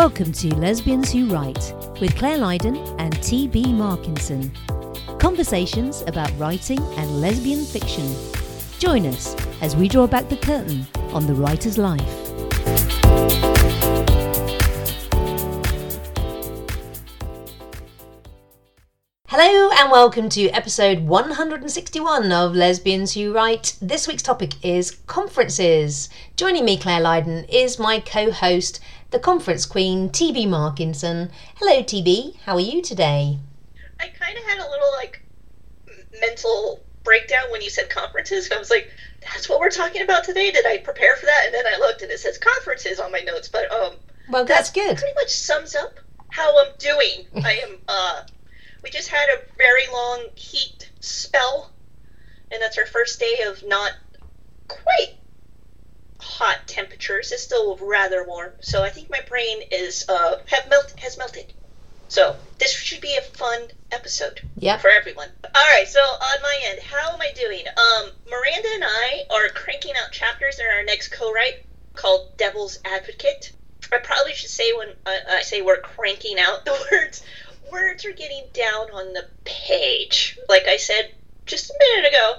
Welcome to Lesbians Who Write with Clare Lydon and T.B. Markinson. Conversations about writing and lesbian fiction. Join us as we draw back the curtain on the writer's life. And welcome to episode 161 of Lesbians Who Write. This week's topic is conferences. Joining me, Clare Lydon, is my co host, the conference queen, TB Markinson. Hello, TB. How are you today? I kind of had a little like mental breakdown when you said conferences. I was like, "That's what we're talking about today." Did I prepare for that? And then I looked and it says conferences on my notes. But um, Well, that's good. pretty much sums up how I'm doing. I am. Uh, we just had a very long heat spell, and that's our first day of not quite hot temperatures. It's still rather warm, so I think my brain is uh have melt has melted. So this should be a fun episode Yep. for everyone. All right, so on my end, how am I doing? Um, Miranda and I are cranking out chapters in our next co-write called Devil's Advocate. I probably should say when I, I say we're cranking out the words, words are getting down on the page. Like I said just a minute ago,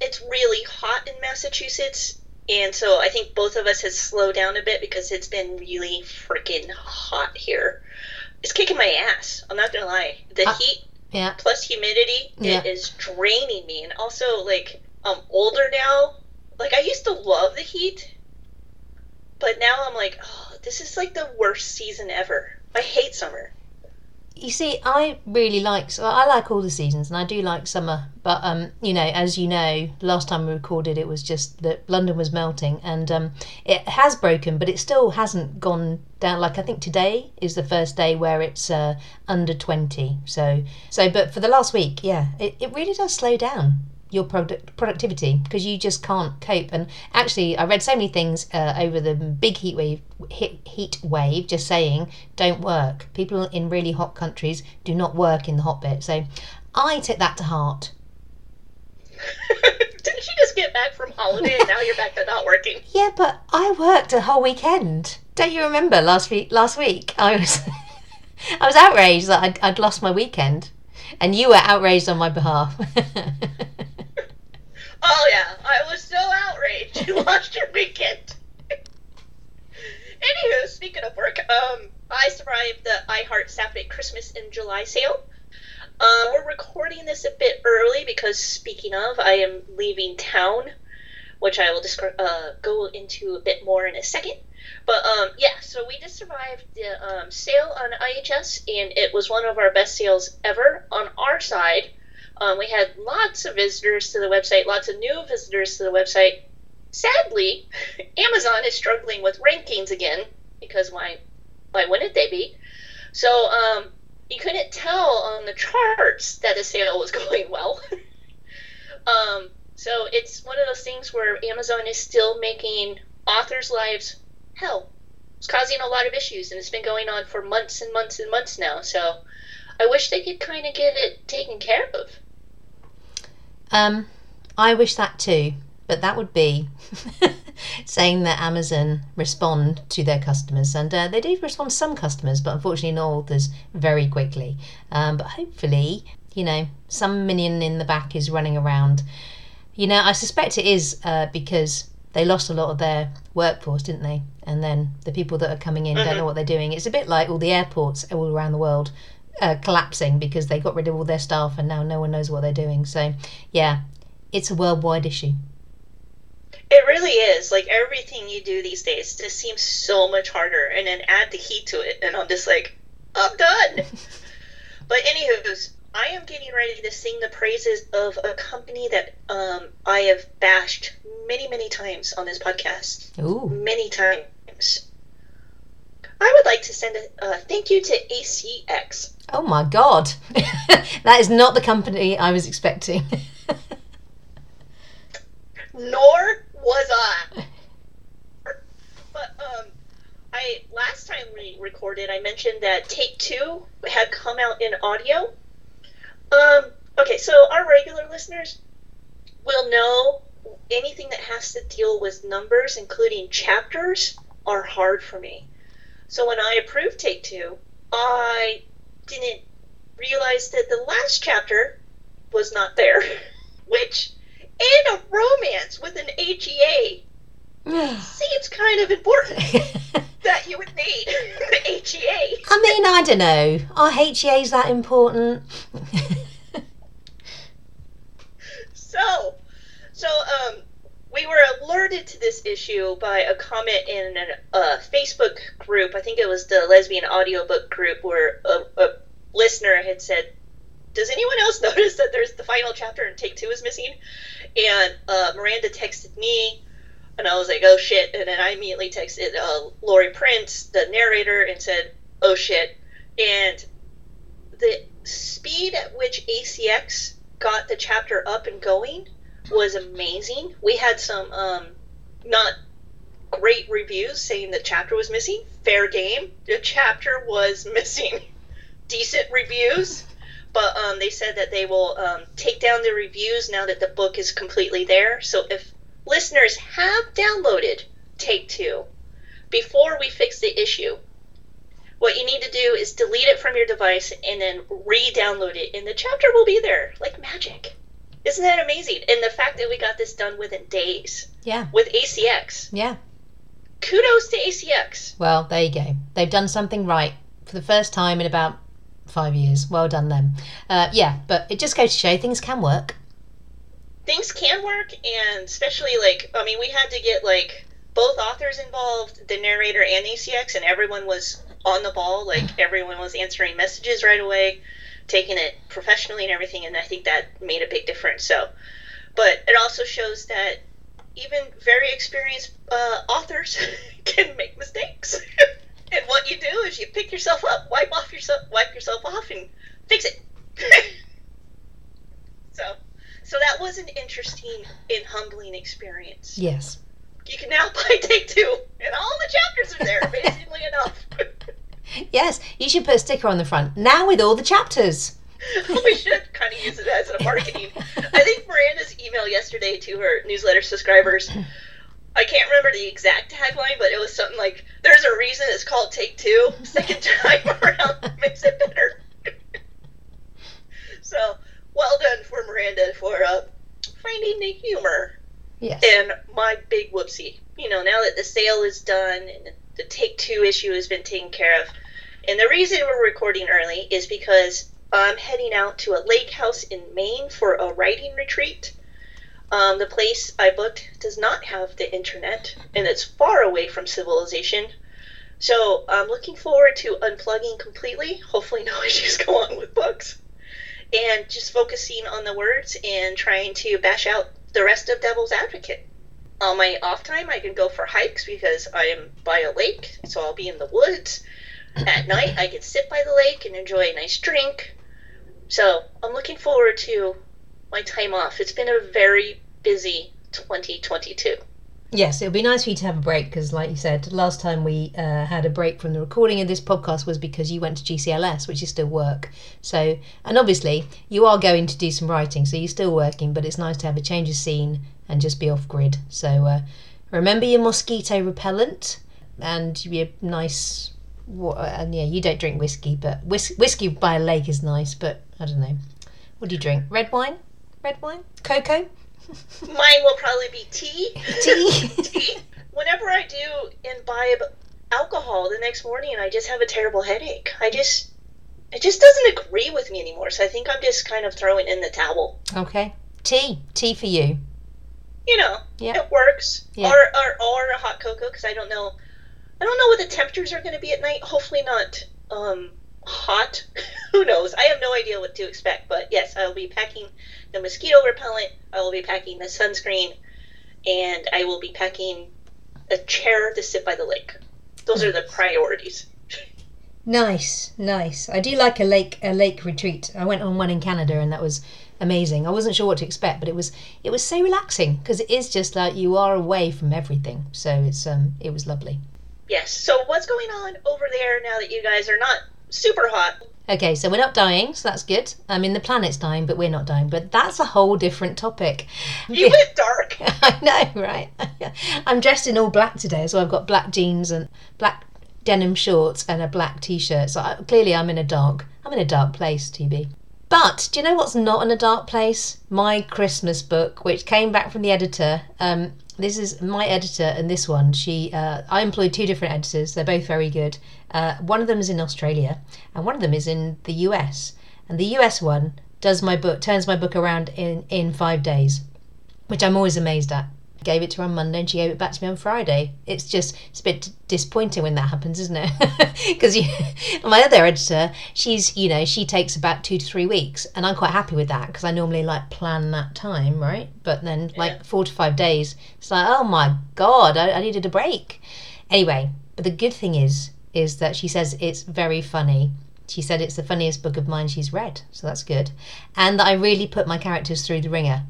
it's really hot in Massachusetts, and so I think both of us has slowed down a bit because it's been really freaking hot here. It's kicking my ass. I'm not gonna lie. The Uh, heat Yeah. plus humidity Yeah. it is draining me and also like i'm older now like i used to love the heat but now i'm like oh this is like the worst season ever i hate summer You see, I really like. I like all the seasons, and I do like summer. But um, you know, as you know, last time we recorded, it was just that London was melting, and um, it has broken, but it still hasn't gone down. Like I think today is the first day where it's uh, under twenty. So, so, but for the last week, yeah, it, it really does slow down your product productivity because you just can't cope. And actually, I read so many things uh, over the big heat wave, heat, heat wave, just saying don't work. People in really hot countries do not work in the hot bit. So I took that to heart. didn't you just get back from holiday and now you're back to not working Yeah, but I worked a whole weekend. Don't you remember last week? Last week, I was I was outraged that I'd, I'd lost my weekend, and you were outraged on my behalf. Oh yeah i was so outraged you lost your weekend anywho speaking of work um i survived the I Heart Sapphfic christmas in july sale Uh, we're recording this a bit early because, speaking of, I am leaving town, which I will descri- uh, go into a bit more in a second. But um, yeah, so we just survived the um, sale on IHS, and it was one of our best sales ever on our side. Um, we had lots of visitors to the website, lots of new visitors to the website. Sadly, Amazon is struggling with rankings again because why? Why wouldn't they be? So um, you couldn't tell on the charts that the sale was going well. um, so it's one of those things where Amazon is still making authors' lives hell. It's causing a lot of issues, and it's been going on for months and months and months now. So I wish they could kind of get it taken care of. Um, I wish that too, but that would be saying that Amazon respond to their customers, and uh, they do respond to some customers, but unfortunately not authors very quickly. Um, but hopefully, you know, some minion in the back is running around. You know, I suspect it is uh, because they lost a lot of their workforce, didn't they? And then the people that are coming in don't know what they're doing. It's a bit like all the airports all around the world uh, collapsing because they got rid of all their staff and now no one knows what they're doing. So, yeah, it's a worldwide issue. It really is. Like everything you do these days just seems so much harder, and then add the heat to it, and I'm just like, I'm done. but anywho's, I am getting ready to sing the praises of a company that um, I have bashed many, many times on this podcast. Ooh. Many times. I would like to send a uh, thank you to ACX. Oh my god. that is not the company I was expecting. Nor was I. But um, I last time we recorded, I mentioned that Take Two had come out in audio. Um, okay, so our regular listeners will know anything that has to deal with numbers, including chapters, are hard for me. So when I approved Take Two, I didn't realize that the last chapter was not there, which in a romance with an HEA seems kind of important that you would need the HEA. I mean, I don't know. Are HEAs that important? so, so um, we were alerted to this issue by a comment in a uh, Facebook group. I think it was the lesbian audiobook group where a, a listener had said, "Does anyone else notice that there's the final chapter and take two is missing?" And uh, Miranda texted me, and I was like, "Oh shit!" And then I immediately texted uh, Lori Prince, the narrator, and said, "Oh shit!" And the speed at which ACX got the chapter up and going was amazing. We had some um, not great reviews saying the chapter was missing. Fair game. The chapter was missing. Decent reviews. But um, they said that they will um, take down the reviews now that the book is completely there. So if listeners have downloaded Take Two before we fix the issue, what you need to do is delete it from your device and then re download it, and the chapter will be there like magic. Isn't that amazing? And the fact that we got this done within days Yeah, with ACX. yeah. Kudos to ACX. Well, there you go. They've done something right for the first time in about five years. Well done, them. Uh, yeah, but it just goes to show things can work. Things can work, and especially like, I mean, we had to get like both authors involved, the narrator and ACX, and everyone was on the ball. Like, everyone was answering messages right away, taking it professionally and everything, and I think that made a big difference. So, but it also shows that even very experienced uh, authors can make mistakes. and what you do is you pick yourself up, wipe off yourself, wipe yourself off, and fix it. so, so that was an interesting and humbling experience. Yes. You can now buy Take Two, and all the chapters are there, amazingly enough. Yes, you should put a sticker on the front. Now with all the chapters. we should kind of use it as a marketing. I think Miranda's email yesterday to her newsletter subscribers. I can't remember the exact tagline, but it was something like, "There's a reason it's called Take Two. Second time around makes it better." so, well done for Miranda for uh, finding the humor Yes. and my big whoopsie. You know, now that the sale is done and the Take Two issue has been taken care of, and the reason we're recording early is because I'm heading out to a lake house in Maine for a writing retreat. Um, the place I booked does not have the internet, and it's far away from civilization. So I'm looking forward to unplugging completely. Hopefully, no issues go on with books, and just focusing on the words and trying to bash out the rest of Devil's Advocate. On my off time, I can go for hikes because I am by a lake, so I'll be in the woods. At night, I can sit by the lake and enjoy a nice drink. So I'm looking forward to my time off. It's been a very busy 2022. Yes, it would be nice for you to have a break because, like you said, last time we uh, had a break from the recording of this podcast was because you went to GCLS, which is still work. So, and obviously, you are going to do some writing, so you're still working, but it's nice to have a change of scene and just be off grid. So, uh, remember your mosquito repellent and your nice. And yeah, you don't drink whiskey, but whis- whiskey by a lake is nice, but I don't know. What do you drink? Red wine? Red wine? Cocoa? Mine will probably be tea. Tea? tea. Whenever I do imbibe alcohol the next morning, I just have a terrible headache. I just. It just doesn't agree with me anymore, so I think I'm just kind of throwing in the towel. okay. Tea. Tea for you. You know, Yeah. it works. Yeah. Or, or or a hot cocoa because I don't know. I don't know what the temperatures are going to be at night. Hopefully not um, hot. Who knows? I have no idea what to expect. But yes, I will be packing the mosquito repellent. I will be packing the sunscreen, and I will be packing a chair to sit by the lake. Those are the priorities. Nice, nice. I do like a lake a lake retreat. I went on one in Canada and that was amazing. I wasn't sure what to expect, but it was it was so relaxing because it is just like you are away from everything. So it's um it was lovely. Yes. So what's going on over there now that you guys are not super hot? Okay, so we're not dying, so that's good. I mean the planet's dying, but we're not dying. But that's a whole different topic. You went dark. I know, right? I'm dressed in all black today, so I've got black jeans and black denim shorts and a black t-shirt. So I, clearly, I'm in a dark. I'm in a dark place, TB. But do you know what's not in a dark place? My Christmas book, which came back from the editor. Um, this is my editor, and this one, she, uh, I employed two different editors. They're both very good. Uh, one of them is in Australia, and one of them is in the US. And the US one does my book, turns my book around in in five days, which I'm always amazed at gave it to her on Monday and she gave it back to me on Friday. It's just it's a bit disappointing when that happens, isn't it? Because my other editor, she's you know she takes about two to three weeks, and I'm quite happy with that because I normally like plan that time, right? But then like Yeah. four to five days, it's like oh my god, I, I needed a break. Anyway, but the good thing is is that she says it's very funny. She said it's the funniest book of mine she's read, so that's good, and that I really put my characters through the wringer.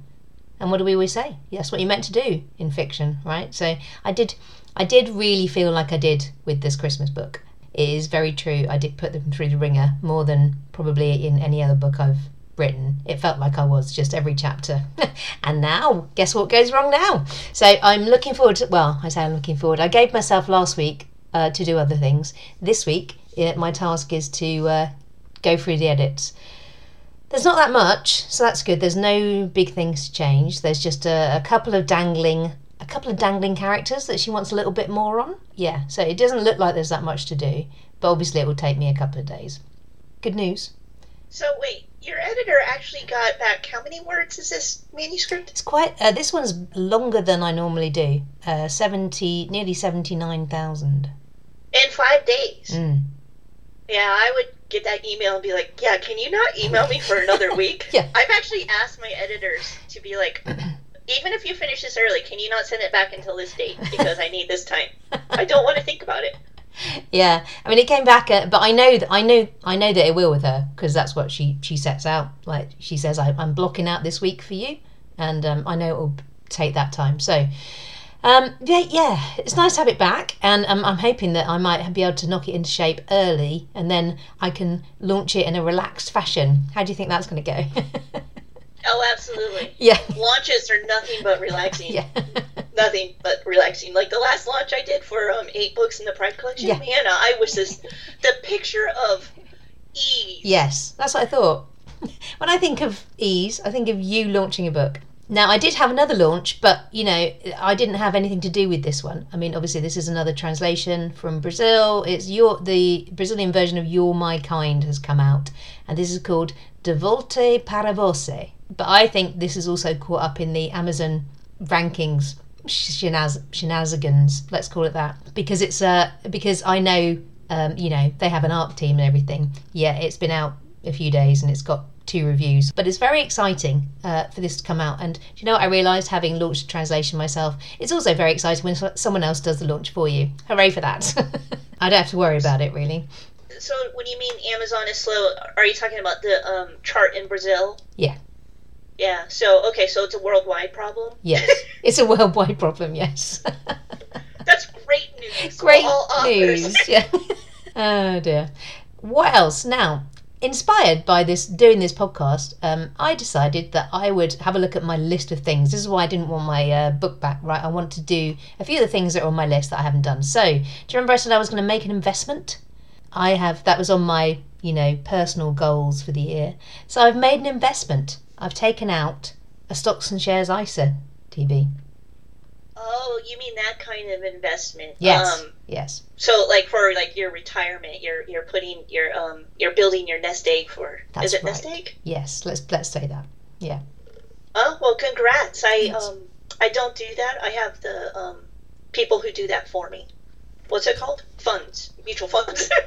And what do we always say? That's what you're meant to do in fiction, right? So I did, I did really feel like I did with this Christmas book. It is very true. I did put them through the wringer more than probably in any other book I've written. It felt like I was just every chapter. and now, guess what goes wrong now? So I'm looking forward to. Well, I say I'm looking forward. I gave myself last week uh, to do other things. This week, uh, my task is to uh, go through the edits. There's not that much, so that's good. There's no big things to change. There's just a, a couple of dangling, a couple of dangling characters that she wants a little bit more on. Yeah, so it doesn't look like there's that much to do, but obviously it will take me a couple of days. Good news. So wait, your editor actually got back how many words is this manuscript? It's quite. Uh, this one's longer than I normally do. Uh, Seventy, nearly seventy-nine thousand. In five days. Mm. Yeah, I would get that email and be like, "Yeah, can you not email me for another week?" Yeah. I've actually asked my editors to be like, even if you finish this early, can you not send it back until this date because I need this time. I don't want to think about it. Yeah, I mean, it came back, uh, but I know that I know I know that it will with her because that's what she she sets out. Like she says, I, I'm blocking out this week for you, and um, I know it will take that time. So, um, yeah, yeah, it's nice to have it back, and um, I'm hoping that I might be able to knock it into shape early, and then I can launch it in a relaxed fashion. How do you think that's going to go? Oh, absolutely. yeah, Launches are nothing but relaxing. yeah, Nothing but relaxing. Like the last launch I did for um, eight books in the Pride collection. Yeah. Man, I was this the picture of ease. yes, that's what I thought. When I think of ease, I think of you launching a book. Now, I did have another launch, but you know, I didn't have anything to do with this one. I mean, obviously, this is another translation from Brazil. It's your the Brazilian version of "You're My Kind" has come out, and this is called "De Volta para Você." But I think this is also caught up in the Amazon rankings shenanigans. Let's call it that because it's uh because I know um, you know they have an art team and everything. Yeah, it's been out a few days and it's got two reviews. But it's very exciting uh, for this to come out. And you know what I realised having launched a translation myself? It's also very exciting when someone else does the launch for you. Hooray for that! I don't have to worry about it really. So when you mean Amazon is slow, are you talking about the um, chart in Brazil? Yeah. Yeah. So okay, so it's a worldwide problem. Yes, it's a worldwide problem. Yes. That's great news. Great news. Yeah. oh dear. What else? Now, inspired by this doing this podcast, um, I decided that I would have a look at my list of things. This is why I didn't want my uh, book back. Right, I want to do a few of the things that are on my list that I haven't done. So, do you remember I said I was going to make an investment? I have. That was on my you know personal goals for the year. So I've made an investment. I've taken out a stocks and shares ISA. TB. Oh, you mean that kind of investment? Yes. Um, yes. so like for like your retirement, you're you're putting your um you're building your nest egg for. That's is it right. nest egg? Yes. Let's let's say that. Yeah. Oh well, congrats. I Thanks. um I don't do that. I have the um people who do that for me. What's it called? Funds, mutual funds.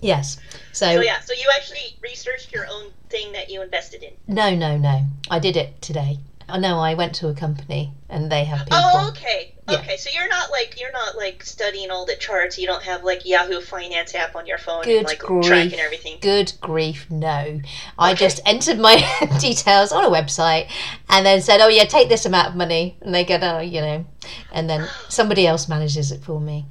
Yes. So, so yeah, so you actually researched your own thing that you invested in. No, no, no. I did it today. Oh, I know I went to a company and they have oh, people. Oh, okay. Yeah. Okay, so you're not like you're not like studying all the charts. You don't have like Yahoo Finance app on your phone Good and like grief. tracking everything. Good grief, no. I Okay. just entered my details on a website and then said, oh, yeah, take this amount of money. And they go, oh, you know, and then somebody else manages it for me.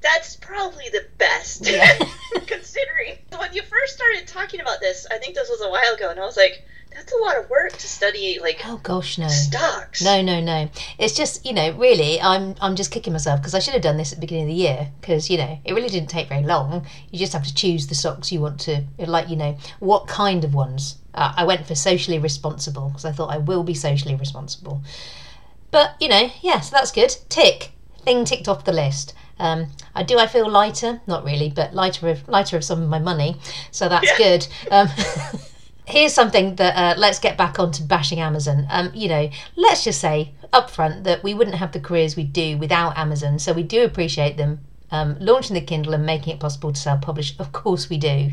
That's probably the best. Yeah. Considering when you first started talking about this, I think this was a while ago, and I was like, that's a lot of work to study like Oh gosh, no. stocks. No, no, no. It's just you know, really, I'm I'm just kicking myself because I should have done this at the beginning of the year because you know it really didn't take very long. You just have to choose the stocks you want to like. You know what kind of ones. Uh, I went for socially responsible because I thought I will be socially responsible. But you know, yeah, so that's good. Tick thing ticked off the list. Um, I do. I feel lighter, not really, but lighter of lighter of some of my money, so that's Yeah. good. Um, here's something that uh, let's get back onto bashing Amazon. Um, you know, let's just say upfront that we wouldn't have the careers we do without Amazon. So we do appreciate them um, launching the Kindle and making it possible to self-publish. Of course we do,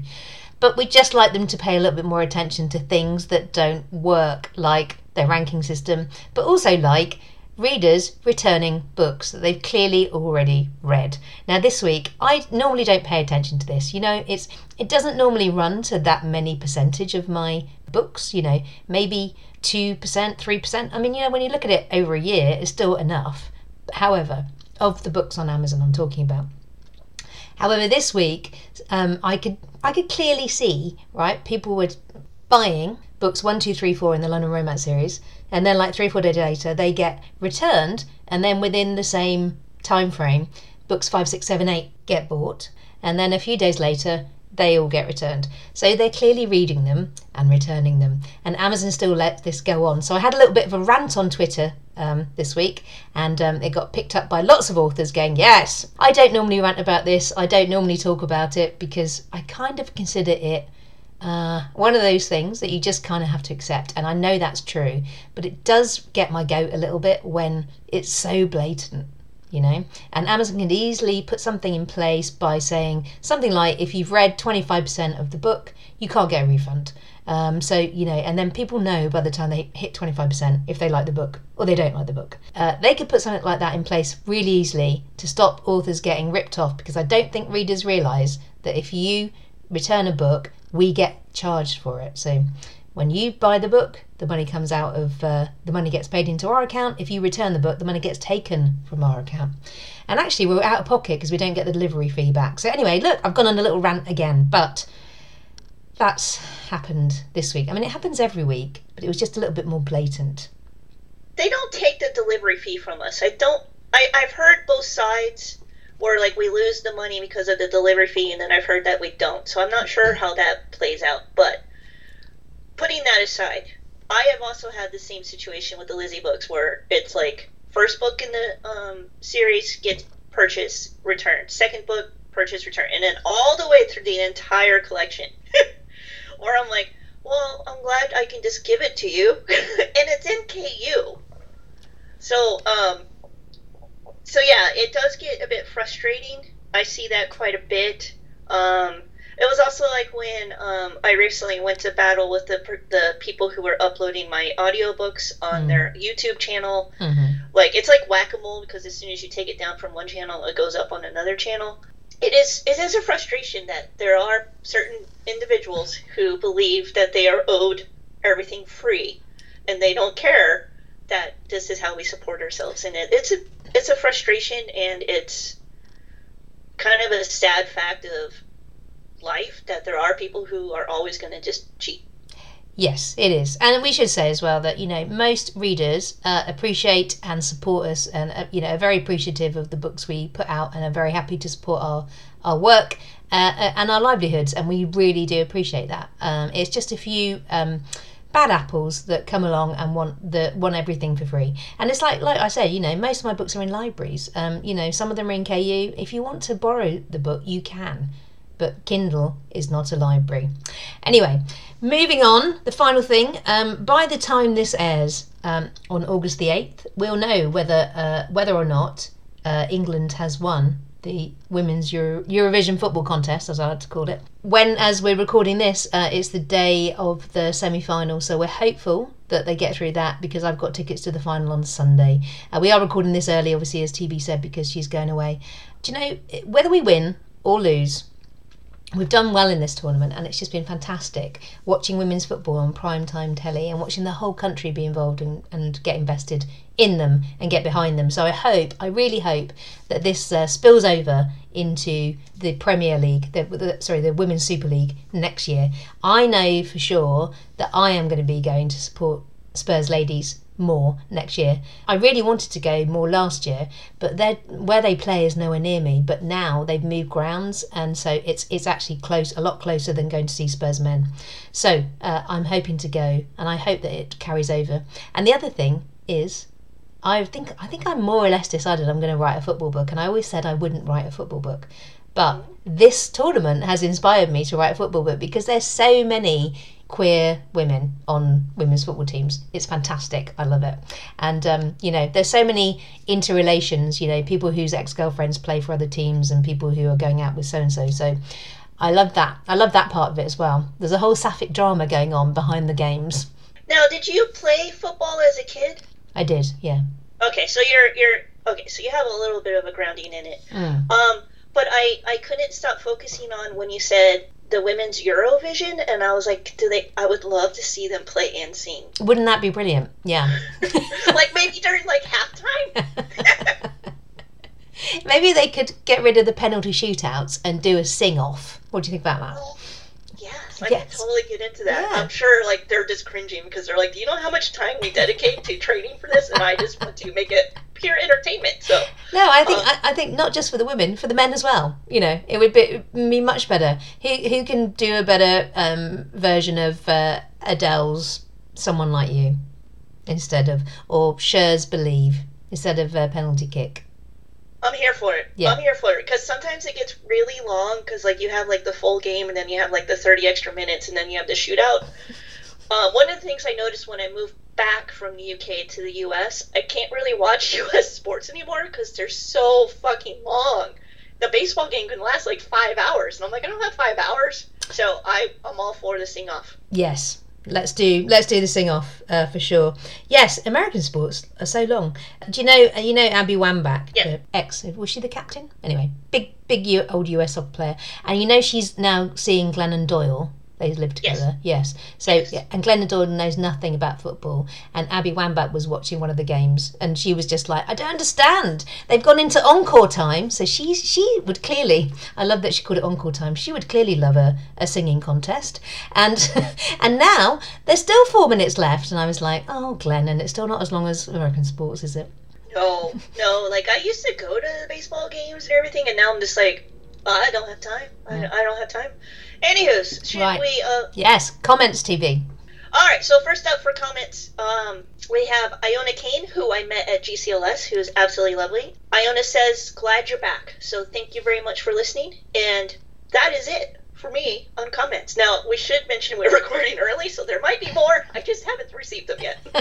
but we just like them to pay a little bit more attention to things that don't work, like their ranking system, but also like readers returning books that they've clearly already read. Now this week I normally don't pay attention to this. You know, it's it doesn't normally run to that many percentage of my books, you know, maybe 2%, 3%. I mean, you know, when you look at it over a year, it's still enough. However, of the books on Amazon I'm talking about. However, this week um, I could I could clearly see right people were buying books one, two, three, four in the London Romance series, and then like three, four days later they get returned, and then within the same time frame, books five, six, seven, eight get bought, and then a few days later they all get returned. So they're clearly reading them and returning them, and Amazon still lets this go on. So I had a little bit of a rant on Twitter um, this week, and um, it got picked up by lots of authors going, Yes, I don't normally rant about this, I don't normally talk about it because I kind of consider it uh, one of those things that you just kind of have to accept. And I know that's true, but it does get my goat a little bit when it's so blatant. You know, and Amazon can easily put something in place by saying something like, if you've read 25% of the book, you can't get a refund. Um, so, you know, and then people know by the time they hit 25% if they like the book or they don't like the book. Uh, they could put something like that in place really easily to stop authors getting ripped off because I don't think readers realise that if you return a book, we get charged for it. So when you buy the book, the money comes out of uh, the money gets paid into our account. If you return the book, the money gets taken from our account. And actually, we're out of pocket because we don't get the delivery fee back. So anyway, look, I've gone on a little rant again, but that's happened this week. I mean, it happens every week, but it was just a little bit more blatant. They don't take the delivery fee from us. I don't. I I've heard both sides where like we lose the money because of the delivery fee, and then I've heard that we don't. So I'm not sure how that plays out. But putting that aside, I have also had the same situation with the Lizzie books where it's like first book in the um, series gets purchase return, Second book, purchase, return, and then all the way through the entire collection. or I'm like, well, I'm glad I can just give it to you, and it's in KU. So, um, so yeah, it does get a bit frustrating. I see that quite a bit. Um, it was also like when um, I recently went to battle with the the people who were uploading my audiobooks on Mm. their YouTube channel. Mm-hmm. Like it's like whack a mole because as soon as you take it down from one channel, it goes up on another channel. It is it is a frustration that there are certain individuals who believe that they are owed everything free, and they don't care that this is how we support ourselves. And it, it's a it's a frustration, and it's kind of a sad fact of life that there are people who are always going to just cheat. Yes, it is, and we should say as well that you know most readers uh, appreciate and support us, and uh, you know are very appreciative of the books we put out, and are very happy to support our our work uh, uh, and our livelihoods, and we really do appreciate that. Um, it's just a few. Um, bad apples that come along and want the want everything for free. And it's like like i say you know most of my books are in libraries. Um you know some of them are in ku if you want to borrow the book you can. But kindle is not a library. Anyway moving on the final thing. Um by the time this airs um on august the 8th we'll know whether uh whether or not uh, england has won the women's Euro- Eurovision football contest, as I like to call it. When, as we're recording this, uh, it's the day of the semi final, so we're hopeful that they get through that because I've got tickets to the final on Sunday. Uh, we are recording this early, obviously, as TB said, because she's going away. Do you know, whether we win or lose, We've done well in this tournament, and it's just been fantastic watching women's football on prime time telly and watching the whole country be involved and, and get invested in them and get behind them. So I hope, I really hope that this uh, spills over into the Premier League, the, the, sorry, the Women's Super League next year. I know for sure that I am going to be going to support Spurs ladies more next year. I really wanted to go more last year, but where they play is nowhere near me. But now they've moved grounds, and so it's it's actually close, a lot closer than going to see Spurs men. So uh, I'm hoping to go, and I hope that it carries over. And the other thing is. I think I think I'm more or less decided I'm going to write a football book, and I always said I wouldn't write a football book, but this tournament has inspired me to write a football book because there's so many queer women on women's football teams. It's fantastic. I love it. And, um, you know, there's so many interrelations, you know, people whose ex girlfriends play for other teams and people who are going out with so and so. So I love that. I love that part of it as well. There's a whole sapphic drama going on behind the games. Now, did you play football as a kid? I did, yeah. Okay, so you're you're okay, so you have a little bit of a grounding in it. Mm. Um, but I I couldn't stop focusing on when you said the women's Eurovision, and I was like, do they? I would love to see them play and sing. Wouldn't that be brilliant? Yeah. like maybe during like halftime. maybe they could get rid of the penalty shootouts and do a sing off. What do you think about that? Oh, yes, I yes. can totally get into that. Yeah. I'm sure like they're just cringing because they're like, do you know how much time we dedicate to training for this? And I just want to make it pure entertainment. So no, I think um, I, I, think not just for the women, for the men as well. You know, it would be, be much better. Who who can do a better um, version of uh, Adele's "Someone Like You" instead of or Cher's "Believe" instead of a penalty kick. I'm here for it. Yeah. I'm here for it because sometimes it gets really long because like you have like the full game and then you have like the 30 extra minutes and then you have the shootout. Uh, one of the things I noticed when I moved back from the UK to the US, I can't really watch US sports anymore because they're so fucking long. The baseball game can last like five hours, and I'm like, I don't have five hours, so I I'm all for the sing off. Yes, let's do let's do the sing off uh, for sure. Yes, American sports are so long. Do you know you know Abby Wambach, yeah. ex was she the captain? Anyway, big big old US soccer player, and you know she's now seeing Glennon Doyle they live together. Yes. yes. So yes. Yeah, and Glennon knows nothing about football, and Abby Wambach was watching one of the games, and she was just like, "I don't understand. They've gone into encore time." So she she would clearly, I love that she called it encore time. She would clearly love a, a singing contest, and and now there's still four minutes left, and I was like, "Oh, Glennon, it's still not as long as American sports, is it?" No, no. Like I used to go to baseball games and everything, and now I'm just like, I don't have time. I, I don't have time. Anywho's, should right. we? Uh... Yes, comments TB. All right. So first up for comments, um, we have Iona Kane, who I met at GCLS, who is absolutely lovely. Iona says, "Glad you're back." So thank you very much for listening, and that is it for me on comments. Now we should mention we're recording early, so there might be more. I just haven't received them yet.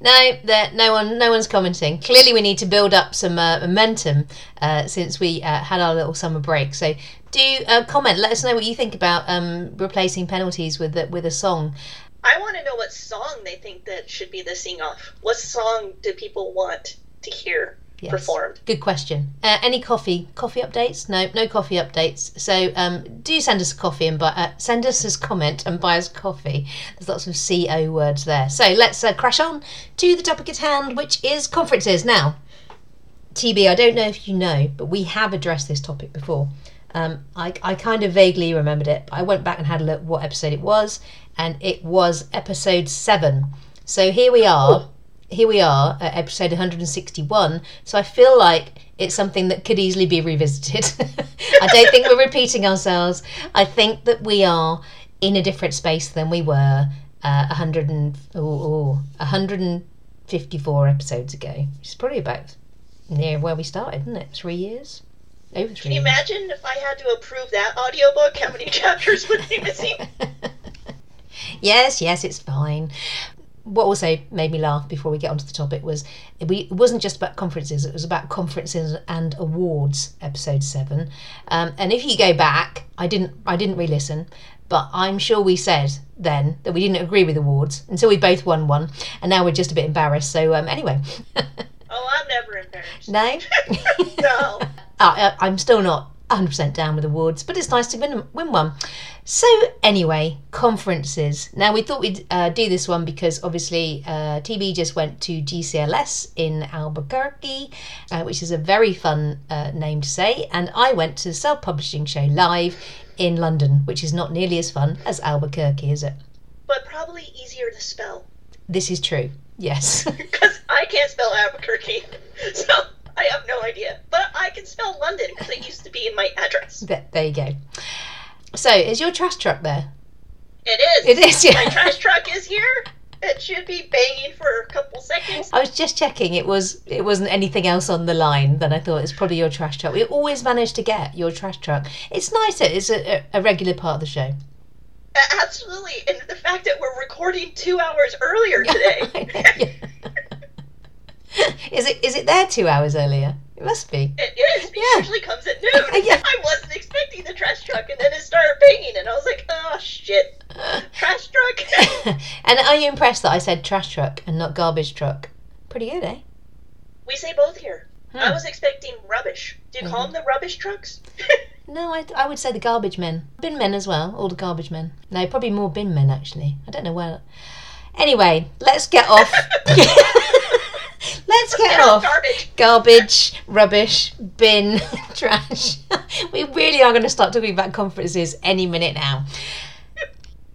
no, that no one, no one's commenting. Clearly, we need to build up some uh, momentum uh, since we uh, had our little summer break. So do uh, comment. Let us know what you think about um, replacing penalties with a, with a song. I want to know what song they think that should be the sing off. What song do people want to hear yes. performed? Good question. Uh, any coffee coffee updates? No, no coffee updates. So um, do send us a coffee and buy, uh, send us a comment and buy us coffee. There's lots of co words there. So let's uh, crash on to the topic at hand, which is conferences. Now, TB, I don't know if you know, but we have addressed this topic before. Um, I, I kind of vaguely remembered it, but I went back and had a look what episode it was, and it was episode seven. So here we are. Here we are at episode 161. So I feel like it's something that could easily be revisited. I don't think we're repeating ourselves. I think that we are in a different space than we were uh, 100 and, oh, 154 episodes ago, It's probably about near where we started, isn't it? Three years? Over three. Can you imagine if I had to approve that audiobook? How many chapters would be missing? yes, yes, it's fine. What also made me laugh before we get onto the topic was it wasn't just about conferences, it was about conferences and awards, episode seven. Um, and if you go back, I didn't I didn't re listen, but I'm sure we said then that we didn't agree with awards until we both won one, and now we're just a bit embarrassed. So um, anyway. oh, I'm never embarrassed. No? no. Uh, I'm still not 100% down with awards, but it's nice to win, win one. So, anyway, conferences. Now, we thought we'd uh, do this one because obviously uh, TB just went to GCLS in Albuquerque, uh, which is a very fun uh, name to say, and I went to the Self Publishing Show live in London, which is not nearly as fun as Albuquerque, is it? But probably easier to spell. This is true, yes. Because I can't spell Albuquerque. So I have no idea. But I can spell London because it used to be in my address. there, there you go. So, is your trash truck there? It is. It is, yeah. My trash truck is here. It should be banging for a couple seconds. I was just checking. It was. It wasn't anything else on the line. Then I thought it's probably your trash truck. We always manage to get your trash truck. It's nice. It's a, a regular part of the show. Absolutely. And the fact that we're recording two hours earlier today. is it? Is it there two hours earlier? It must be. It is. It Yeah. usually comes at noon. Yeah. I wasn't expecting the trash truck, and then it started banging, and I was like, oh, shit. Trash truck? and are you impressed that I said trash truck and not garbage truck? Pretty good, eh? we say both here. I Hmm. was expecting rubbish. Do you call them the rubbish trucks? No, I, I would say the garbage men. Bin men as well, all the garbage men. No, probably more bin men actually. I don't know where. Anyway, let's get off. Let's get off garbage. Garbage, rubbish, bin, trash. we really are going to start talking about conferences any minute now.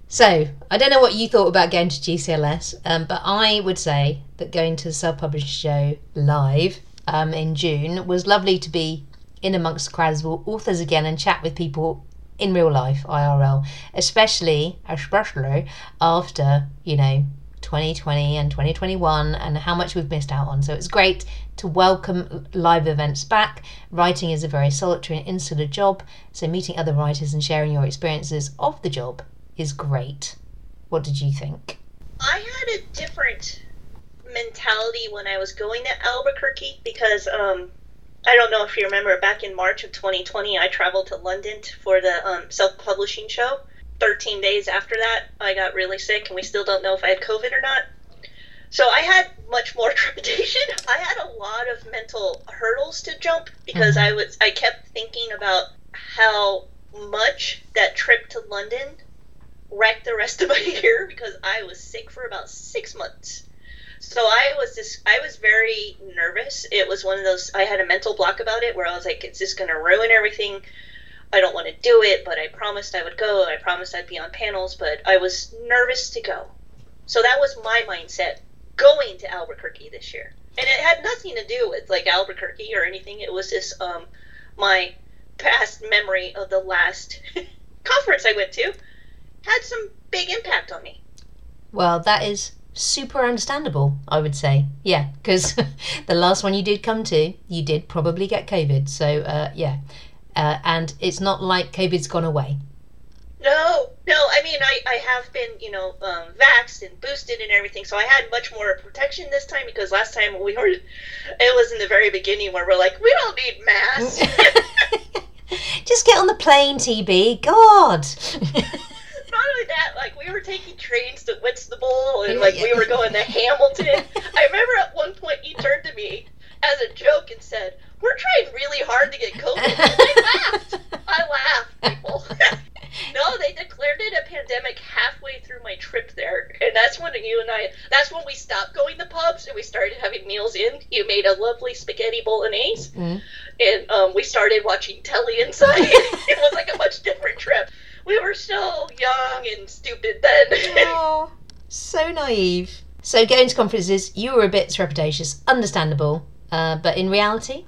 So, I don't know what you thought about going to GCLS, um, but I would say that going to the self published show live um, in June was lovely to be in amongst crowds of authors again and chat with people in real life, IRL, especially, especially after, you know, 2020 and 2021 and how much we've missed out on. So it's great to welcome live events back. Writing is a very solitary and insular job, so meeting other writers and sharing your experiences of the job is great. What did you think? I had a different mentality when I was going to Albuquerque because um, I don't know if you remember back in March of 2020, I traveled to London for the um, self publishing show. 13 days after that, I got really sick, and we still don't know if I had COVID or not. So I had much more trepidation. I had a lot of mental hurdles to jump because mm-hmm. I was I kept thinking about how much that trip to London wrecked the rest of my year because I was sick for about six months. So I was just I was very nervous. It was one of those I had a mental block about it where I was like, it's just gonna ruin everything. I don't want to do it, but I promised I would go. I promised I'd be on panels, but I was nervous to go. So that was my mindset going to Albuquerque this year. And it had nothing to do with like Albuquerque or anything. It was just um my past memory of the last conference I went to had some big impact on me. Well, that is super understandable, I would say. Yeah, because the last one you did come to, you did probably get COVID. So, uh, yeah. Uh, and it's not like COVID's gone away. No, no. I mean, I, I have been, you know, um, vaxxed and boosted and everything, so I had much more protection this time because last time we were, it was in the very beginning where we're like, we don't need masks. Just get on the plane, TB. God. Not only that, like we were taking trains to Whitstable and like we were going to Hamilton. I remember at one point he turned to me as a joke and said, "We're trying really hard to get COVID." And I laughed. I laughed, people. no, they declared it a pandemic halfway through my trip there, and that's when you and I. That's when we stopped going to pubs and we started having meals in. You made a lovely spaghetti bolognese, Mm. and um, we started watching telly inside. it was like a much different trip. We were so young and stupid then. Oh, so naive. So, going to conferences, you were a bit trepidatious, understandable. Uh, but in reality,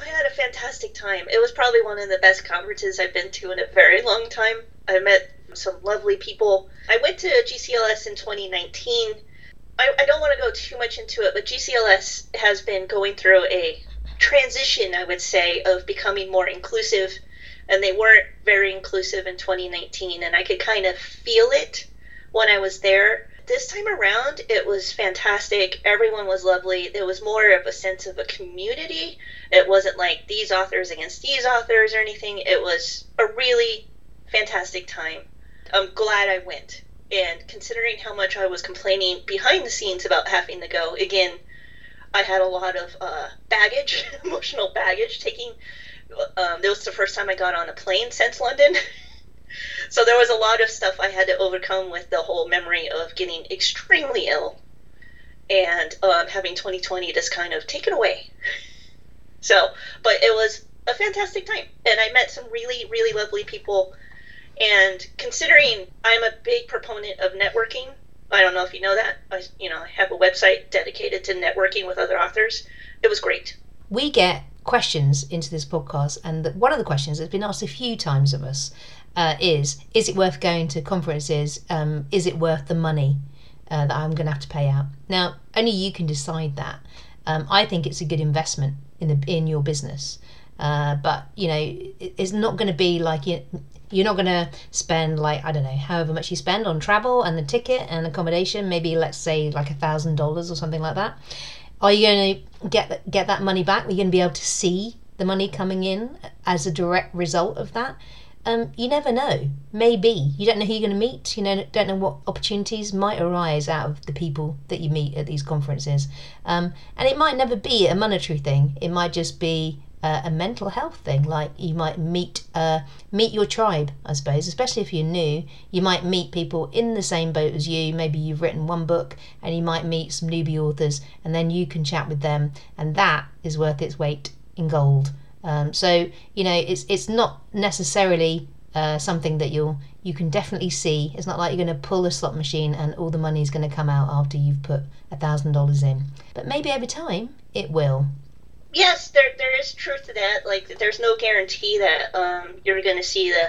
I had a fantastic time. It was probably one of the best conferences I've been to in a very long time. I met some lovely people. I went to GCLS in 2019. I, I don't want to go too much into it, but GCLS has been going through a transition, I would say, of becoming more inclusive. And they weren't very inclusive in 2019, and I could kind of feel it when I was there. This time around, it was fantastic. Everyone was lovely. There was more of a sense of a community. It wasn't like these authors against these authors or anything. It was a really fantastic time. I'm glad I went. And considering how much I was complaining behind the scenes about having to go, again, I had a lot of uh, baggage, emotional baggage, taking Um, it was the first time I got on a plane since London. so there was a lot of stuff I had to overcome with the whole memory of getting extremely ill and um, having 2020 just kind of taken away. So, but it was a fantastic time, and I met some really, really lovely people. And considering I'm a big proponent of networking, I don't know if you know that. I, you know, I have a website dedicated to networking with other authors. It was great. We get questions into this podcast, and the, one of the questions that's been asked a few times of us uh, is: Is it worth going to conferences? Um, is it worth the money uh, that I'm going to have to pay out? Now, only you can decide that. Um, I think it's a good investment in the in your business. Uh, but you know, it, it's not going to be like you, you're not going to spend like I don't know, however much you spend on travel and the ticket and accommodation. Maybe let's say like a thousand dollars or something like that. Are you going to get get that money back? Are you going to be able to see the money coming in as a direct result of that? Um, you never know. Maybe you don't know who you're going to meet. You know, don't know what opportunities might arise out of the people that you meet at these conferences. Um, and it might never be a monetary thing. It might just be uh, a mental health thing. Like you might meet uh, meet your tribe, I suppose. Especially if you're new, you might meet people in the same boat as you. Maybe you've written one book, and you might meet some newbie authors, and then you can chat with them, and that is worth its weight in gold. Um, so you know, it's it's not necessarily uh, something that you'll you can definitely see. It's not like you're going to pull a slot machine and all the money is going to come out after you've put a thousand dollars in. But maybe over time it will yes, there there is truth to that. Like, there's no guarantee that um, you're going to see the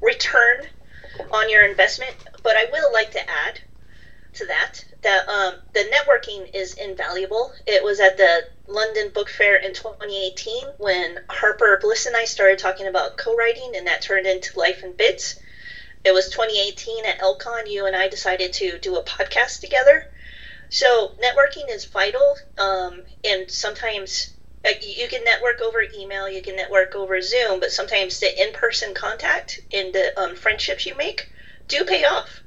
return on your investment. But I will like to add to that that um, the networking is invaluable. It was at the London Book Fair in 2018 when Harper Bliss and I started talking about co-writing, and that turned into Life in Bits. It was 2018 at Elcon. You and I decided to do a podcast together. So networking is vital, um, and sometimes you can network over email, you can network over Zoom, but sometimes the in-person contact and the um, friendships you make do pay off.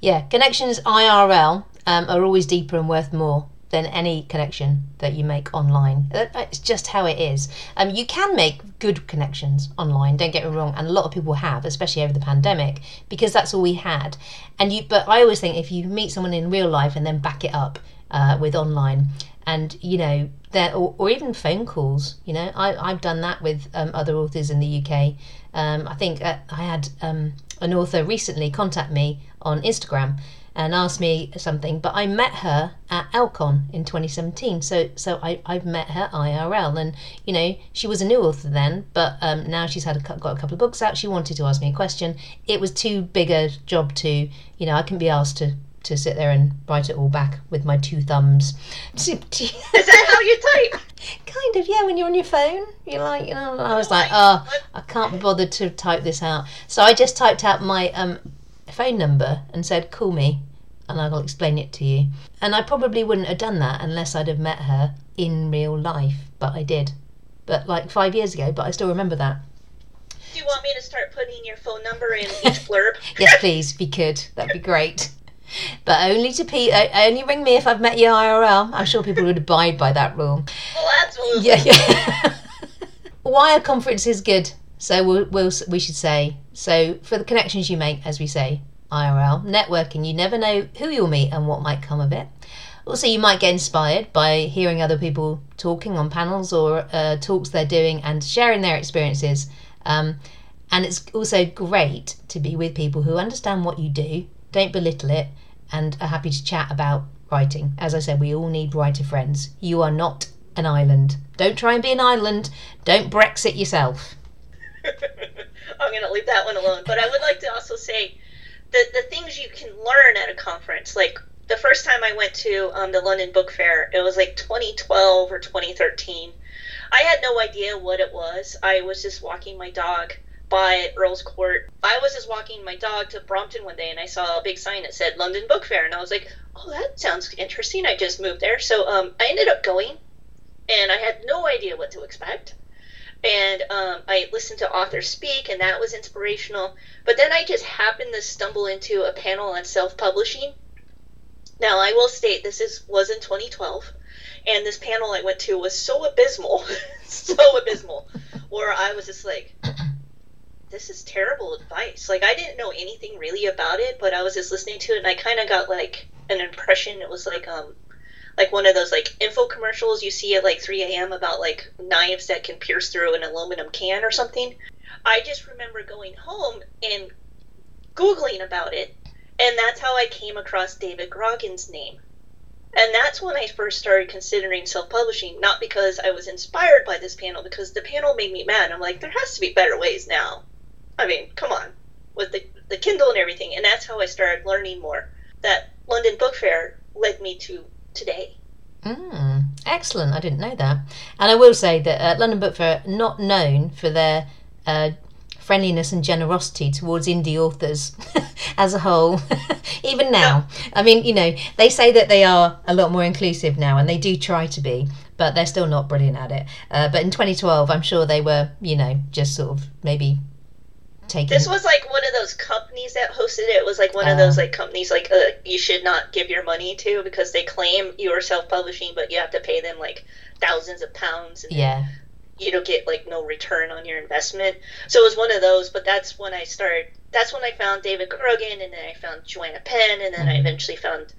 Yeah, connections IRL um, are always deeper and worth more than any connection that you make online. It's just how it is. Um, you can make good connections online. Don't get me wrong, and a lot of people have, especially over the pandemic, because that's all we had. And you, but I always think if you meet someone in real life and then back it up uh, with online, and you know there or, or even phone calls you know I, i've done that with um, other authors in the uk um, i think uh, i had um, an author recently contact me on instagram and asked me something but i met her at elcon in 2017 so so I, i've met her irl and you know she was a new author then but um, now she's had a, got a couple of books out. She wanted to ask me a question. It was too big a job to you know i can be asked to to sit there and write it all back with my two thumbs. Is that how you type? kind of, yeah. When you're on your phone, you're like, you know. I was like, oh, I can't be bothered to type this out. So I just typed out my um, phone number and said, call me, and I'll explain it to you. And I probably wouldn't have done that unless I'd have met her in real life, but I did. But like five years ago, but I still remember that. Do you want me to start putting your phone number in each blurb? yes, please, if you could. That'd be great but only to Pete. Only ring me if I've met you IRL. I'm sure people would abide by that rule. Well, absolutely. Yeah, yeah. Why are conferences good? So we'll, we'll, we should say so for the connections you make, as we say, IRL networking. You never know who you'll meet and what might come of it. Also, you might get inspired by hearing other people talking on panels or uh, talks they're doing and sharing their experiences. Um, and it's also great to be with people who understand what you do don't belittle it, and are happy to chat about writing. As I said, we all need writer friends. You are not an island. Don't try and be an island. Don't Brexit yourself. I'm going to leave that one alone. But I would like to also say the, the things you can learn at a conference. Like the first time I went to um, the London Book Fair, it was like 2012 or 2013. I had no idea what it was. I was just walking my dog by Earl's Court. I was just walking my dog to Brompton one day and I saw a big sign that said London Book Fair and I was like, oh, that sounds interesting. I just moved there. So um, I ended up going and I had no idea what to expect. And um, I listened to authors speak and that was inspirational. But then I just happened to stumble into a panel on self publishing. Now, I will state this is was in 2012 and this panel I went to was so abysmal, so abysmal where I was just like, this is terrible advice. Like I didn't know anything really about it, but I was just listening to it and I kind of got like an impression. It was like um like one of those like info commercials you see at like 3 a.m. about like knives that can pierce through an aluminum can or something. I just remember going home and googling about it, and that's how I came across David Gaughran's name. And that's when I first started considering self publishing, not because I was inspired by this panel, because the panel made me mad. I'm like, there has to be better ways now. I mean, come on, with the, the Kindle and everything. And that's how I started learning more. That London Book Fair led me to today. Mm, excellent. I didn't know that. And I will say that uh, London Book Fair, not known for their uh, friendliness and generosity towards indie authors as a whole. Even now, I mean, you know, they say that they are a lot more inclusive now, and they do try to be, but they're still not brilliant at it. Uh, but in 2012, I'm sure they were, you know, just sort of maybe taking. This was like one of those companies that hosted it. It was like one of those Uh. like companies like uh, you should not give your money to because they claim you are self-publishing, but you have to pay them like thousands of pounds, and yeah. you don't get like no return on your investment. So it was one of those. But that's when I started. That's when I found David Gaughran, and then I found Joanna Penn, and then I Mhm. eventually found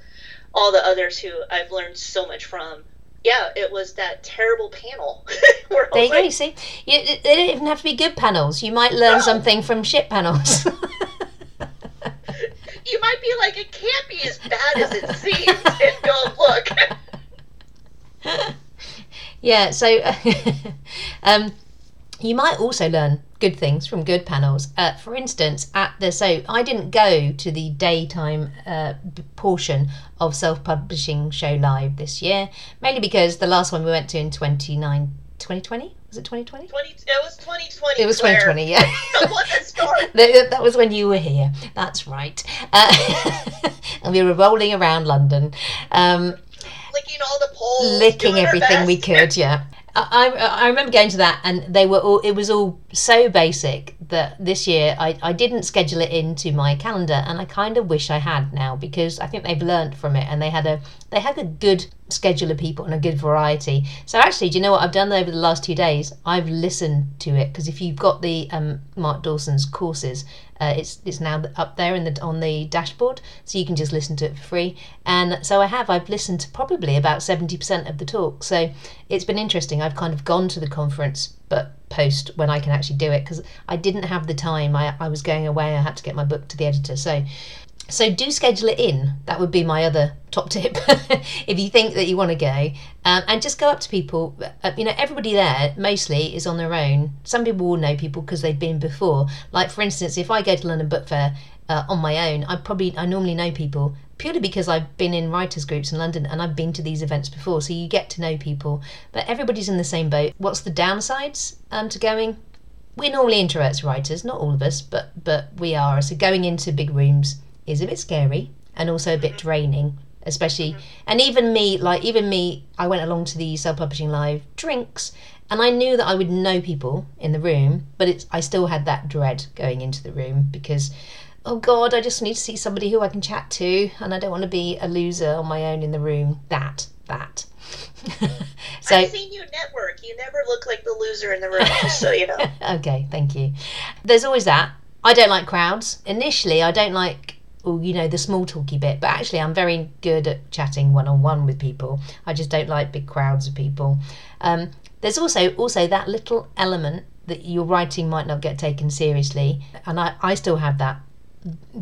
all the others who I've learned so much from. Yeah, it was that terrible panel There you go. You see, you, they don't even have to be good panels. You might learn No. something from shit panels. you might be like, it can't be as bad as it seems, and go look. yeah. So, um, you might also learn good things from good panels. Uh, for instance, at the so I didn't go to the daytime uh, portion of self publishing show live this year, mainly because the last one we went to in 29, 2020 was it 2020? 20, it was 2020. It was Clare. 2020. Yeah. That, that was when you were here. That's right. Uh, and we were rolling around London, um, licking all the poles, licking everything we could. Yeah. I, I, remember going to that, and they were all. It was all so basic that this year I, I didn't schedule it into my calendar, and I kind of wish I had now because I think they've learnt from it, and they had a they had a good schedule of people and a good variety. So actually, do you know what I've done over the last two days? I've listened to it because if you've got the um, Mark Dawson's courses, uh, it's it's now up there in the on the dashboard, so you can just listen to it for free. And so I have. I've listened to probably about seventy percent of the talk. So it's been interesting. I've kind of gone to the conference, but post when I can actually do it because I didn't have the time. I I was going away. I had to get my book to the editor. So. So do schedule it in. That would be my other top tip. if you think that you want to go, um, and just go up to people. Uh, you know, everybody there mostly is on their own. Some people will know people because they've been before. Like for instance, if I go to London Book Fair uh, on my own, I probably I normally know people purely because I've been in writers groups in London and I've been to these events before. So you get to know people, but everybody's in the same boat. What's the downsides um, to going? We're normally introverts writers, not all of us, but but we are. So going into big rooms is a bit scary and also a bit draining especially and even me like even me i went along to the self-publishing live drinks and i knew that i would know people in the room but it's i still had that dread going into the room because oh god i just need to see somebody who i can chat to and i don't want to be a loser on my own in the room that that so I've seen you network. You never look like the loser in the room, just so you know. okay, thank you. There's always that. I don't like crowds. Initially, I don't like, oh, you know, the small talky bit, but actually, I'm very good at chatting one on one with people. I just don't like big crowds of people. Um, there's also also that little element that your writing might not get taken seriously, and I, I still have that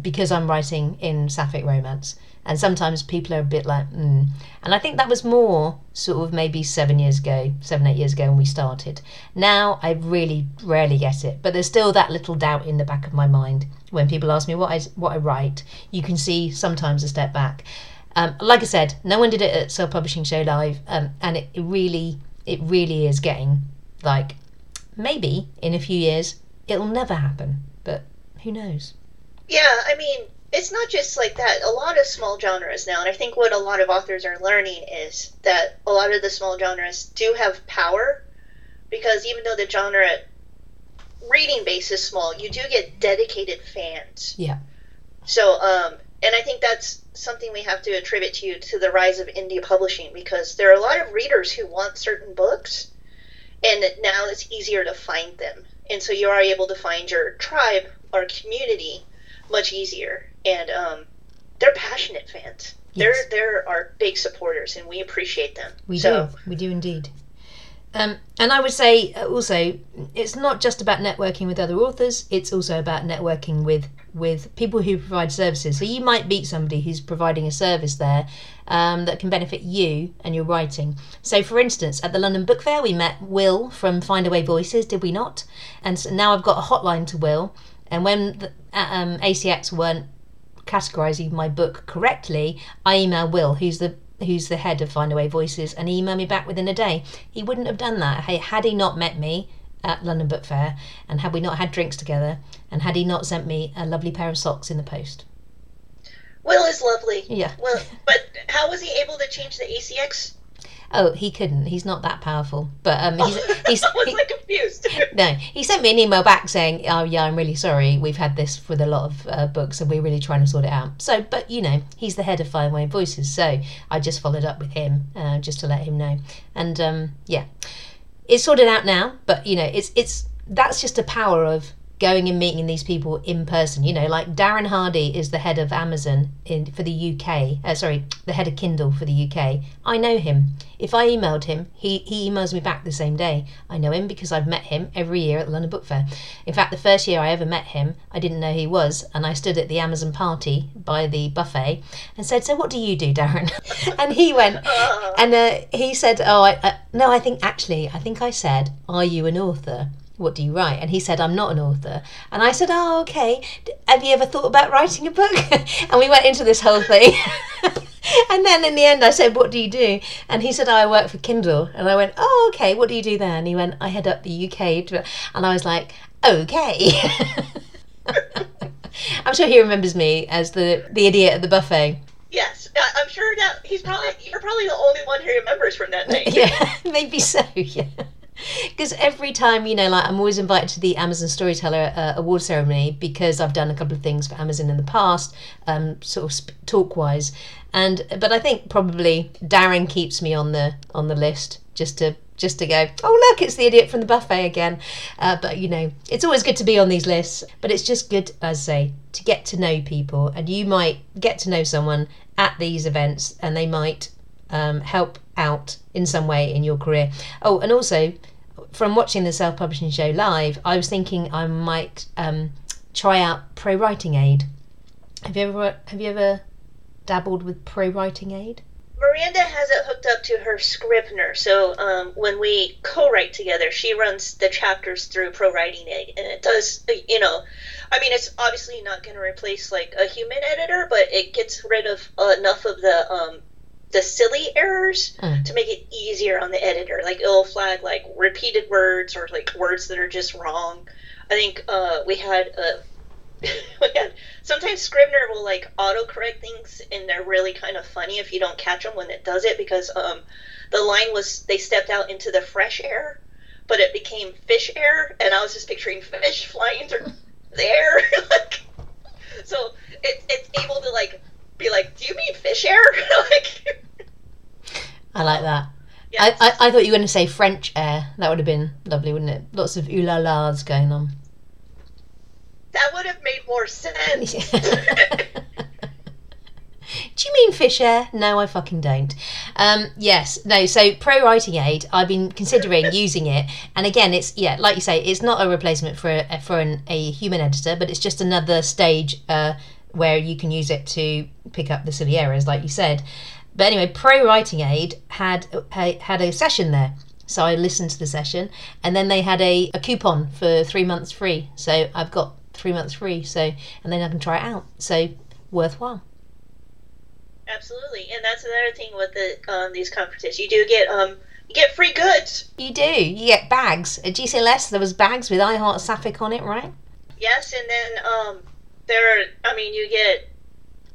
because I'm writing in sapphic romance. And sometimes people are a bit like, mm. and I think that was more sort of maybe seven years ago, seven, eight years ago when we started. Now I really rarely get it, but there's still that little doubt in the back of my mind when people ask me what I, what I write. You can see sometimes a step back. Um, like I said, no one did it at Self Publishing Show Live, um, and it, it really, it really is getting like maybe in a few years it'll never happen, but who knows? Yeah, I mean, it's not just like that. A lot of small genres now, and I think what a lot of authors are learning is that a lot of the small genres do have power because even though the genre reading base is small, you do get dedicated fans. Yeah. So, um, and I think that's something we have to attribute to you to the rise of indie publishing because there are a lot of readers who want certain books, and now it's easier to find them. And so you are able to find your tribe or community much easier. And um, they're passionate fans. Yes. They're they're our big supporters, and we appreciate them. We so, do. We do indeed. Um, and I would say uh, also, it's not just about networking with other authors. It's also about networking with with people who provide services. So you might meet somebody who's providing a service there um, that can benefit you and your writing. So, for instance, at the London Book Fair, we met Will from Findaway Voices, did we not? And so now I've got a hotline to Will. And when the, um, ACX weren't categorizing my book correctly, I email Will, who's the who's the head of Findaway Voices, and he emailed me back within a day. He wouldn't have done that hey, had he not met me at London Book Fair, and had we not had drinks together, and had he not sent me a lovely pair of socks in the post. Will is lovely. Yeah. Well, but how was he able to change the ACX? Oh, he couldn't. He's not that powerful. But um, he's, he's I was he- like confused. no. He sent me an email back saying, "Oh yeah, I'm really sorry. We've had this with a lot of uh, books, and we're really trying to sort it out." So, but you know, he's the head of Findaway Voices, so I just followed up with him uh, just to let him know. And um, yeah, it's sorted out now. But you know, it's it's that's just the power of going and meeting these people in person. You know, like Darren Hardy is the head of Amazon in for the UK. Uh, sorry, the head of Kindle for the UK. I know him. If I emailed him, he he emails me back the same day. I know him because I've met him every year at the London Book Fair. In fact, the first year I ever met him, I didn't know he was, and I stood at the Amazon party by the buffet and said, "So what do you do, Darren?" and he went, and uh, he said, "Oh, I, I, no, I think actually, I think I said, are you an author?" What do you write? And he said, I'm not an author. And I said, Oh, okay. Have you ever thought about writing a book? and we went into this whole thing. and then in the end, I said, What do you do? And he said, oh, I work for Kindle. And I went, Oh, okay. What do you do there? And he went, I head up the UK. to-" And I was like, Okay. I'm sure he remembers me as the, the idiot at the buffet. yes, I'm sure that he's probably you're probably the only one who remembers from that night. yeah, maybe so. Yeah. Because every time, you know, like I'm always invited to the Amazon Storyteller uh, Award ceremony because I've done a couple of things for Amazon in the past, um, sort of sp- talk wise, and but I think probably Darren keeps me on the on the list just to just to go. Oh look, it's the idiot from the buffet again. Uh, but you know, it's always good to be on these lists. But it's just good, as I say, to get to know people, and you might get to know someone at these events, and they might um, help out in some way in your career. Oh, and also from watching the self publishing show live, I was thinking I might um, try out Pro Writing Aid. Have you ever have you ever dabbled with Pro Writing Aid? Miranda has it hooked up to her Scrivener, so um, when we co-write together, she runs the chapters through Pro Writing Aid, and it does, uh, you know, I mean, it's obviously not going to replace like a human editor, but it gets rid of enough of the um, the silly errors Mm. to make it easier on the editor. Like it'll flag like repeated words or like words that are just wrong. I think uh, we had uh, we had sometimes Scrivener will like autocorrect things, and they're really kind of funny if you don't catch them when it does it because um, the line was they stepped out into the fresh air, but it became fish air, and I was just picturing fish flying through the air. like, so it, it's able to like be like, do you mean fish air? like, I like that. yeah, I, I, I thought you were going to say French air. That would have been lovely, wouldn't it? Lots of ooh la la's going on. that would have made more sense. Do you mean fish air? No, I fucking don't. Um, yes, no. So Pro Writing Aid, I've been considering using it, and again, it's yeah, like you say, it's not a replacement for a, for an, a human editor, but it's just another stage uh, where you can use it to pick up the silly errors, like you said. But anyway, Pro Writing Aid had had a session there. So I listened to the session, and then they had a, a coupon for three months free. So I've got three months free. So and then I can try it out. So worthwhile. Absolutely, and that's another thing with the um, these conferences. You do get um you get free goods. You do. You get bags. At GCLS, there was bags with I Heart Sapphfic on it, right? Yes, and then um there are, I mean you get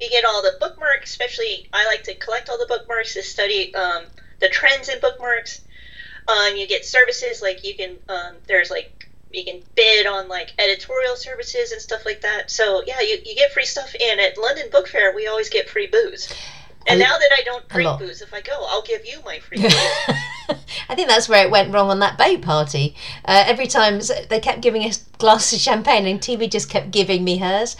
you get all the bookmarks, especially I like to collect all the bookmarks to study um the trends in bookmarks. Um you get services like you can um there's like you can bid on like editorial services and stuff like that. So yeah, you, you get free stuff and at London Book Fair we always get free booze. And now that I don't drink booze, if I go, I'll give you my free booze. I think that's where it went wrong on that boat party. Uh, every time they kept giving us glasses of champagne, and TB just kept giving me hers.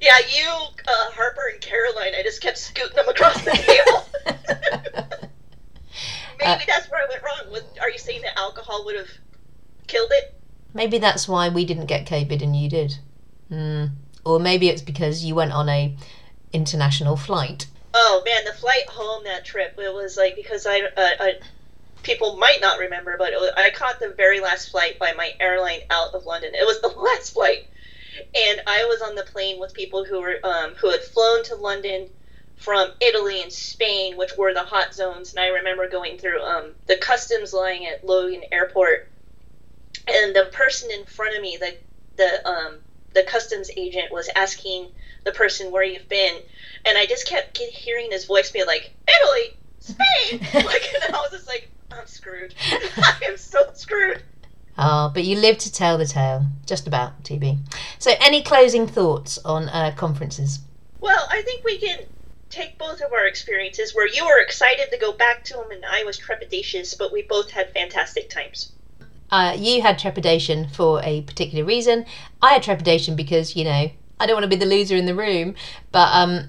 Yeah, you, uh, Harper, and Caroline, I just kept scooting them across the table. Maybe uh, that's where I went wrong. With, are you saying that alcohol would have killed it? Maybe that's why we didn't get COVID and you did. Mm. Or maybe it's because you went on a international flight. Oh man, the flight home that trip it was like because I, uh, I people might not remember, but was, I caught the very last flight by my airline out of London. It was the last flight, and I was on the plane with people who were um, who had flown to London from Italy and Spain, which were the hot zones. And I remember going through um, the customs line at Logan Airport, and the person in front of me, the the um, the customs agent, was asking the person where you've been, and I just kept hearing his voice be like Italy, Spain, like, and I was just like, I'm screwed. I am so screwed. Ah, oh, but you live to tell the tale. Just about, TB. So, any closing thoughts on uh, conferences? Well, I think we can take both of our experiences where you were excited to go back to them and I was trepidatious, but we both had fantastic times. Uh, you had trepidation for a particular reason. I had trepidation because, you know, I don't want to be the loser in the room. But um,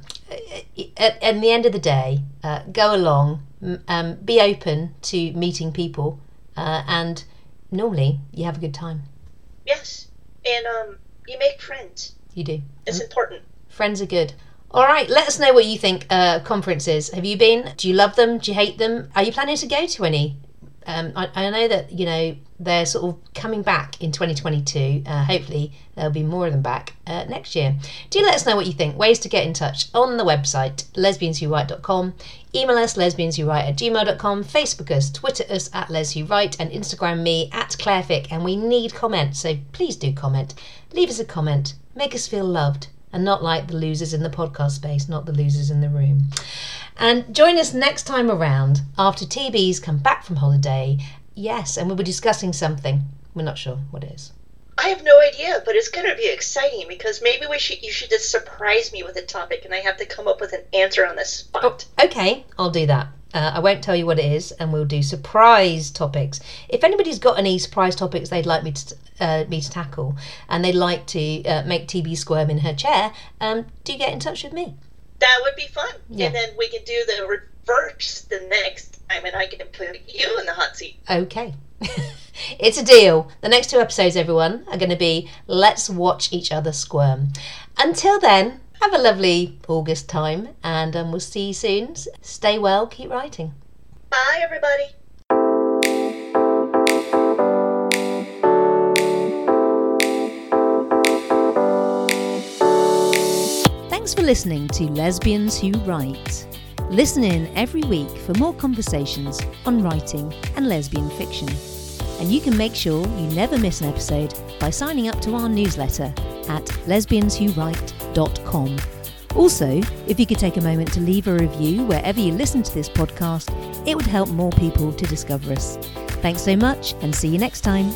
at, at the end of the day, uh, go along, um, be open to meeting people, uh, and normally you have a good time. Yes, and um, you make friends. You do. It's mm-hmm. important. Friends are good. All right, let us know what you think uh, conferences. Have you been? Do you love them? Do you hate them? Are you planning to go to any? Um, I, I, know that you know they're sort of coming back in 2022. Uh, hopefully, there'll be more of them back uh, next year. Do let us know what you think. Ways to get in touch on the website lesbianswhowrite.com. Email us lesbianswhowrite at gmail.com. Facebook us, Twitter us at leswhowrite, and Instagram me at clairefick. And we need comments, so please do comment. Leave us a comment. Make us feel loved and not like the losers in the podcast space, not the losers in the room. And join us next time around after TB's come back from holiday. Yes, and we'll be discussing something. We're not sure what it is. I have no idea, but it's going to be exciting because maybe we should you should just surprise me with a topic and I have to come up with an answer on the spot. Oh, okay, I'll do that. Uh, I won't tell you what it is, and we'll do surprise topics. If anybody's got any surprise topics they'd like me to uh, me to tackle, and they'd like to uh, make TB squirm in her chair, um, do get in touch with me. That would be fun, yeah. and then we can do the reverse the next time, and I can put you in the hot seat. Okay. it's a deal. The next two episodes, everyone, are going to be Let's Watch Each Other Squirm. Until then, have a lovely August time and um, we'll see you soon. Stay well, keep writing. Bye, everybody. Thanks for listening to Lesbians Who Write. Listen in every week for more conversations on writing and lesbian fiction. And you can make sure you never miss an episode by signing up to our newsletter at lesbianswhowrite.com. Also, if you could take a moment to leave a review wherever you listen to this podcast, it would help more people to discover us. Thanks so much and see you next time.